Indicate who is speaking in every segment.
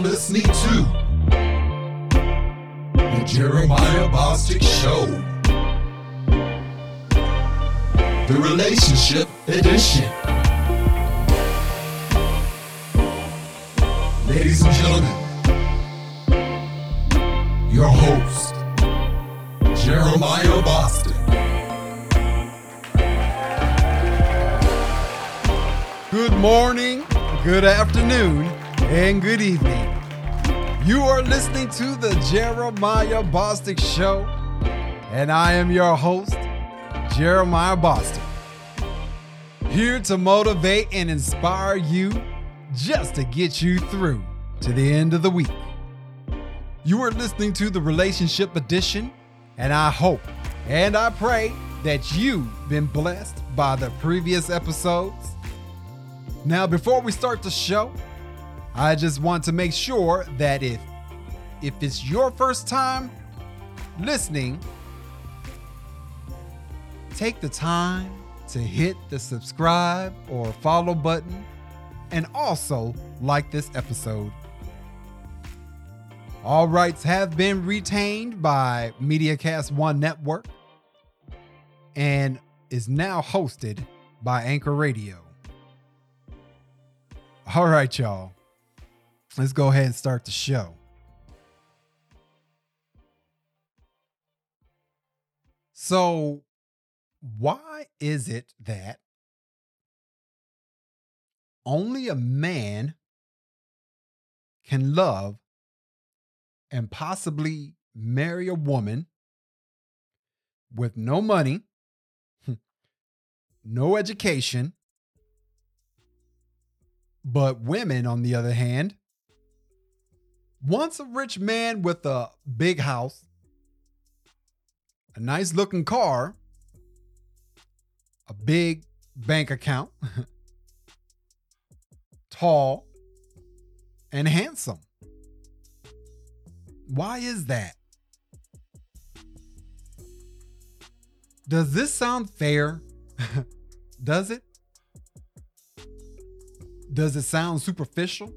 Speaker 1: You are listening to the Jeremiah Bostick Show, the Relationship Edition. Ladies and gentlemen, your host, Jeremiah Bostick.
Speaker 2: Good morning, good afternoon, and good evening. You are listening to the Jeremiah Bostick Show, and I am your host, Jeremiah Bostick. Here to motivate and inspire you just to get you through to the end of the week. You are listening to the Relationship Edition, and I hope and I pray that you've been blessed by the previous episodes. Now, before we start the show, I just want to make sure that if if it's your first time listening, take the time to hit the subscribe or follow button and also like this episode. All rights have been retained by MediaCast One Network and is now hosted by Anchor Radio. All right, y'all. Let's go ahead and start the show. So, why is it that only a man can love and possibly marry a woman with no money, no education, but women, on the other hand, once a rich man with a big house, a nice looking car, a big bank account, tall, and handsome. Why is that? Does this sound fair? Does it? Does it sound superficial?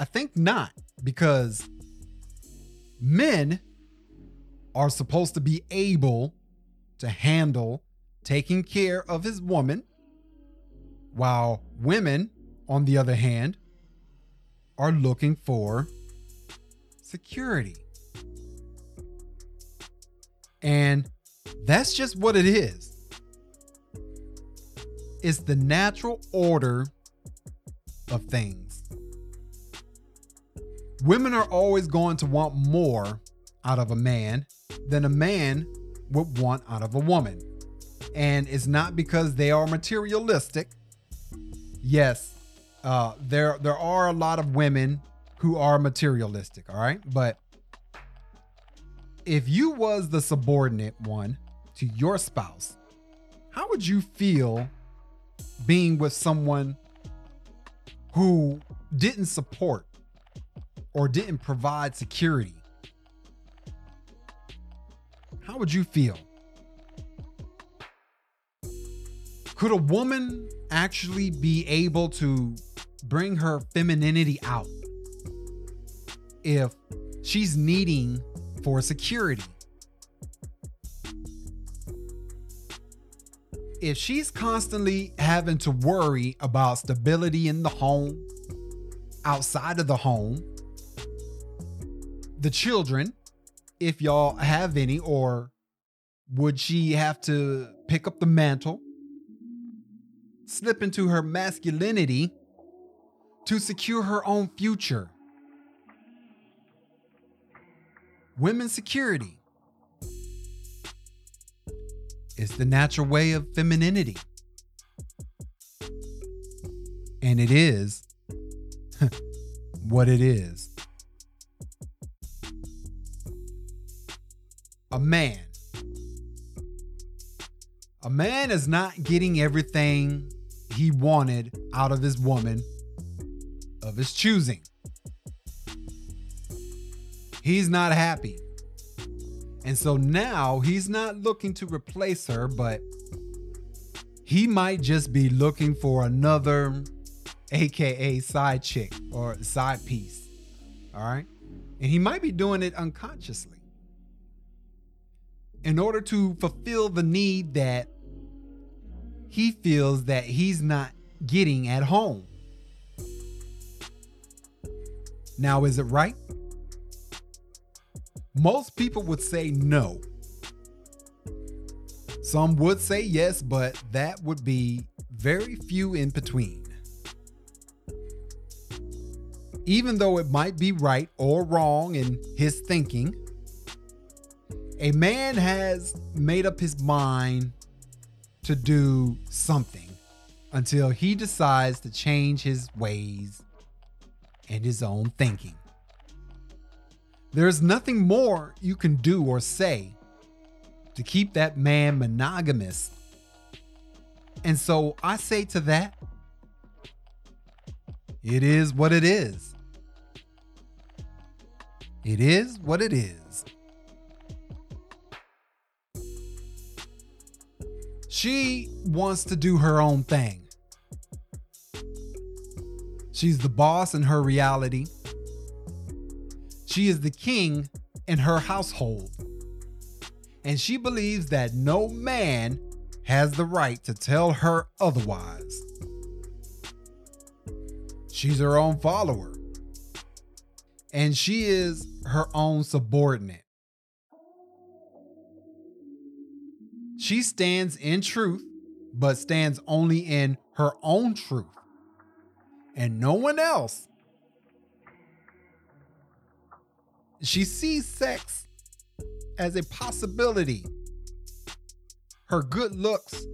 Speaker 2: I think not, because men are supposed to be able to handle taking care of his woman, while women, on the other hand, are looking for security. And that's just what it is. It's the natural order of things. Women are always going to want more out of a man than a man would want out of a woman. And it's not because they are materialistic. Yes, uh, there there are a lot of women who are materialistic, all right? But if you was the subordinate one to your spouse, how would you feel being with someone who didn't support or didn't provide security? How would you feel? Could a woman actually be able to bring her femininity out if she's needing for security? If she's constantly having to worry about stability in the home, outside of the home, the children, if y'all have any, or would she have to pick up the mantle, slip into her masculinity to secure her own future? Women's security is the natural way of femininity. And it is what it is. A man. A man is not getting everything he wanted out of his woman of his choosing. He's not happy. And so now he's not looking to replace her, but he might just be looking for another aka side chick or side piece. All right? And he might be doing it unconsciously. In order to fulfill the need that he feels that he's not getting at home. Now, is it right? Most people would say no. Some would say yes, but that would be very few in between. Even though it might be right or wrong in his thinking, a man has made up his mind to do something until he decides to change his ways and his own thinking. There's nothing more you can do or say to keep that man monogamous. And so I say to that, it is what it is. It is what it is. She wants to do her own thing. She's the boss in her reality. She is the king in her household. And she believes that no man has the right to tell her otherwise. She's her own follower. And she is her own subordinate. She stands in truth, but stands only in her own truth and no one else. She sees sex as a possibility. Her good looks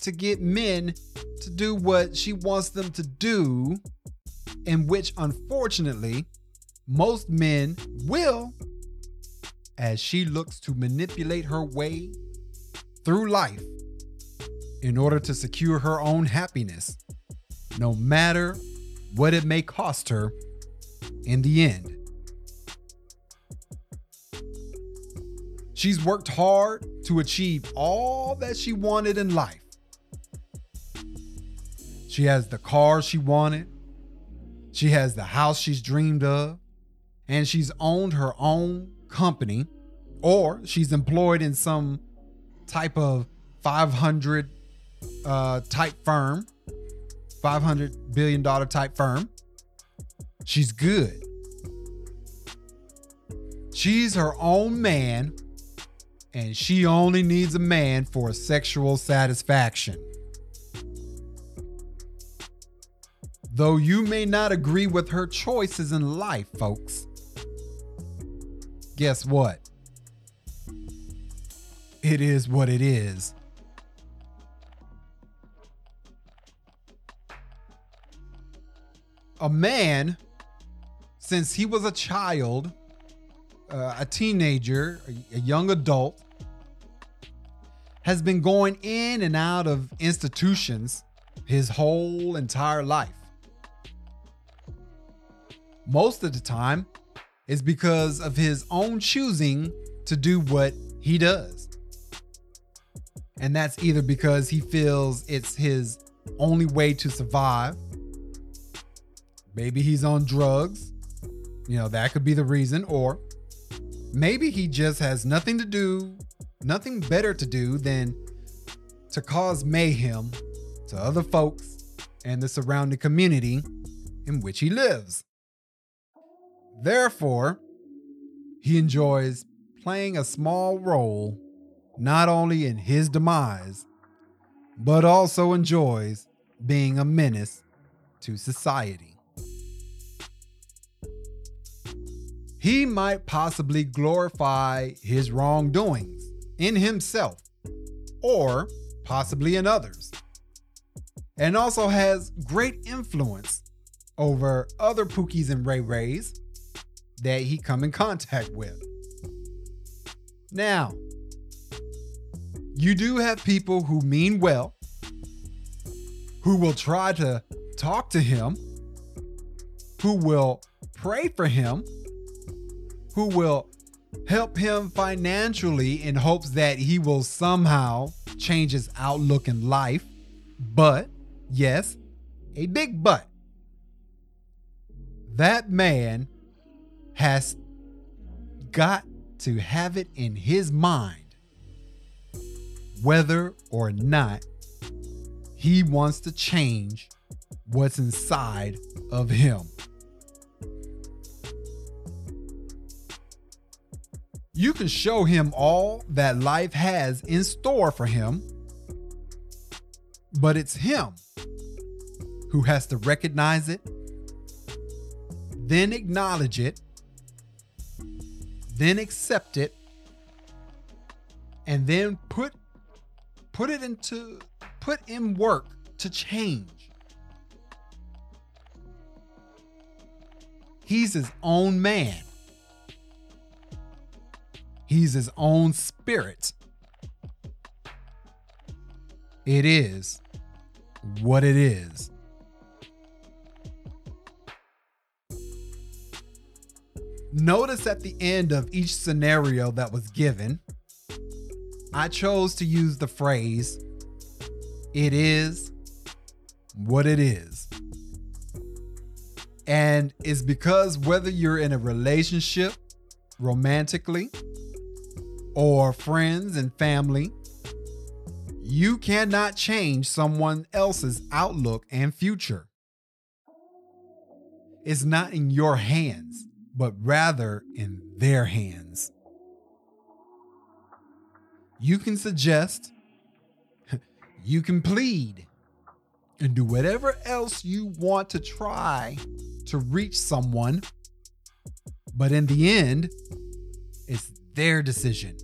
Speaker 2: to get men to do what she wants them to do, in which unfortunately most men will, as she looks to manipulate her way through life in order to secure her own happiness no matter what it may cost her in the end. She's worked hard to achieve all that she wanted in life. She has the car she wanted, she has the house she's dreamed of, and she's owned her own company, or she's employed in some type of 500 uh, type firm $500 billion type firm. She's good. She's her own man, and she only needs a man for sexual satisfaction. Though you may not agree with her choices in life, folks, guess what? It is what it is. a man, since he was a child, uh, a teenager, a, a young adult, has been going in and out of institutions his whole entire life. Most of the time, it's because of his own choosing to do what he does. And that's either because he feels it's his only way to survive Maybe he's on drugs. You know, that could be the reason. Or maybe he just has nothing to do, nothing better to do than to cause mayhem to other folks and the surrounding community in which he lives. Therefore, he enjoys playing a small role not only in his demise, but also enjoys being a menace to society. he might possibly glorify his wrongdoings in himself or possibly in others, and also has great influence over other Pookies and Ray Rays that he come in contact with. Now, you do have people who mean well, who will try to talk to him, who will pray for him who will help him financially in hopes that he will somehow change his outlook in life. But yes, a big but. That man has got to have it in his mind whether or not he wants to change what's inside of him. You can show him all that life has in store for him, but it's him who has to recognize it, then acknowledge it, then accept it, and then put put it into put in work to change. He's his own man. He's his own spirit. It is what it is. Notice at the end of each scenario that was given, I chose to use the phrase, it is what it is. And it's because whether you're in a relationship romantically or friends and family, you cannot change someone else's outlook and future. It's not in your hands, but rather in their hands. You can suggest, you can plead, and do whatever else you want to try to reach someone. But in the end, it's their decision.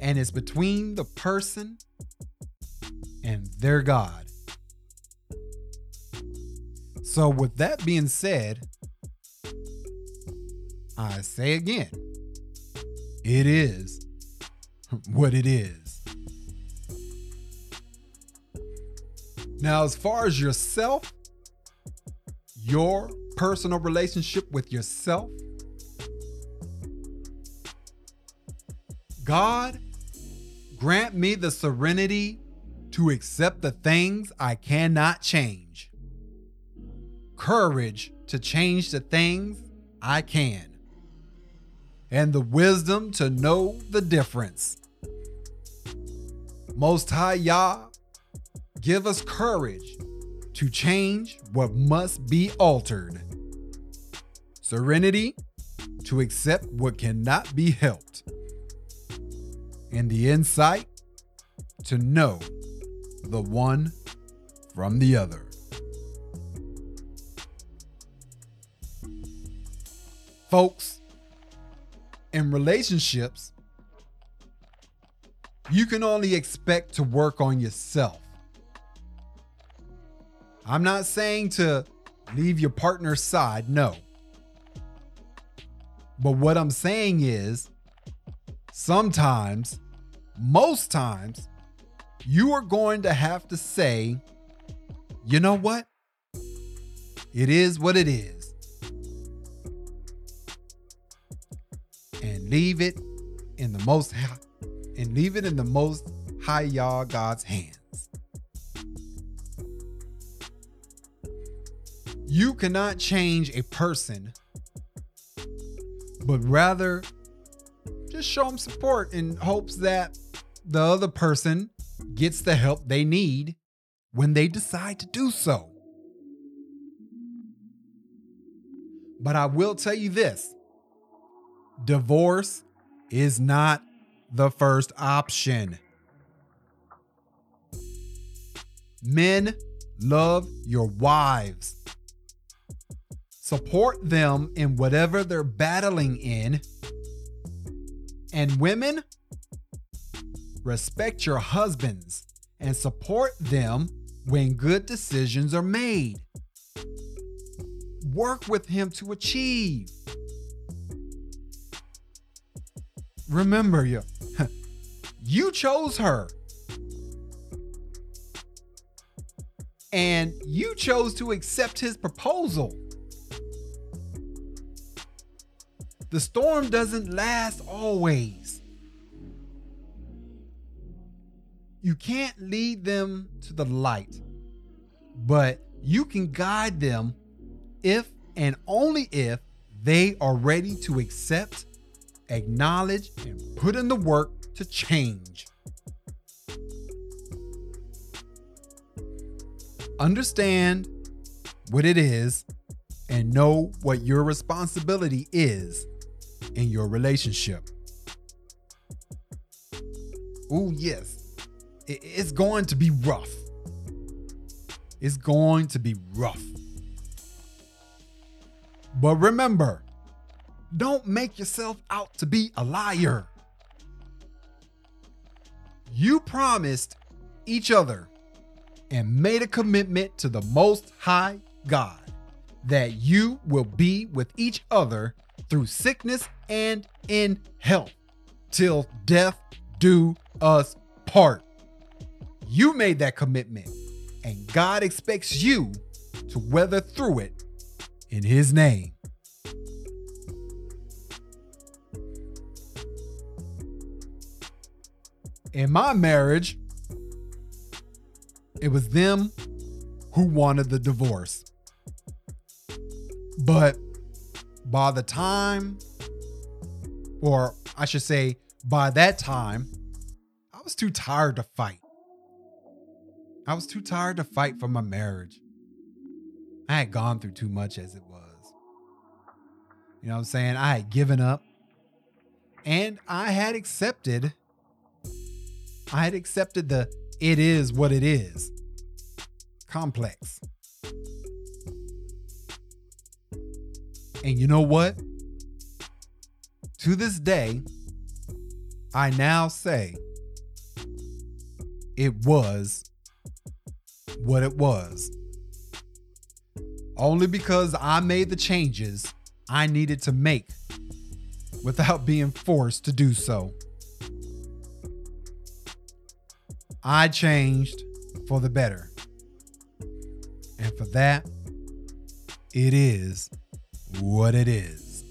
Speaker 2: And it's between the person and their God. So, with that being said, I say again, it is what it is. Now, as far as yourself, your personal relationship with yourself, God, grant me the serenity to accept the things I cannot change, courage to change the things I can, and the wisdom to know the difference. Most High Yah, give us courage to change what must be altered, serenity to accept what cannot be helped, and the insight to know the one from the other. Folks, in relationships, you can only expect to work on yourself. I'm not saying to leave your partner's side, no. But what I'm saying is sometimes, most times, you are going to have to say, you know what? It is what it is. Leave it in the most and leave it in the most high Yah God's hands. You cannot change a person, but rather just show them support in hopes that the other person gets the help they need when they decide to do so. But I will tell you this divorce is not the first option. Men, love your wives. Support them in whatever they're battling in. And women, respect your husbands and support them when good decisions are made. Work with him to achieve. Remember, you, you chose her. And you chose to accept his proposal. The storm doesn't last always. You can't lead them to the light, but you can guide them if and only if they are ready to accept, acknowledge, and put in the work to change. Understand what it is and know what your responsibility is in your relationship. Oh, yes, it's going to be rough. It's going to be rough. But remember, don't make yourself out to be a liar. You promised each other and made a commitment to the Most High God that you will be with each other through sickness and in health till death do us part. You made that commitment, and God expects you to weather through it in His name. In my marriage, it was them who wanted the divorce. But by the time, or I should say, by that time, I was too tired to fight. I was too tired to fight for my marriage. I had gone through too much as it was. You know what I'm saying? I had given up and I had accepted I had accepted the it is what it is complex. And you know what? To this day, I now say it was what it was. Only because I made the changes I needed to make without being forced to do so. I changed for the better. And for that, it is what it is.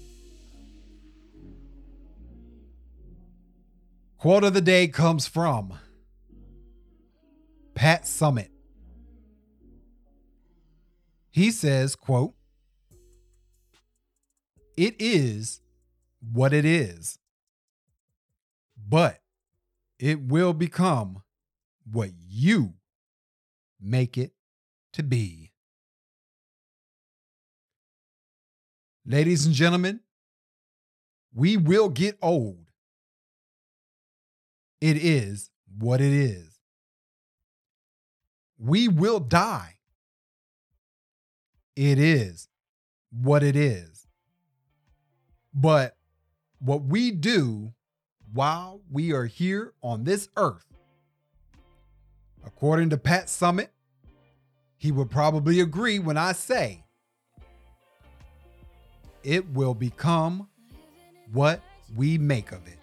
Speaker 2: Quote of the day comes from Pat Summitt. He says, quote, it is what it is, but it will become what you make it to be. Ladies and gentlemen, we will get old. It is what it is. We will die. It is what it is. But what we do while we are here on this earth, according to Pat Summitt, he would probably agree when I say it will become what we make of it.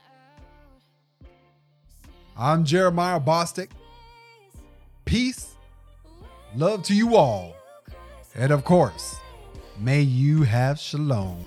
Speaker 2: I'm Jeremiah Bostick. Peace, love to you all, and of course, may you have shalom.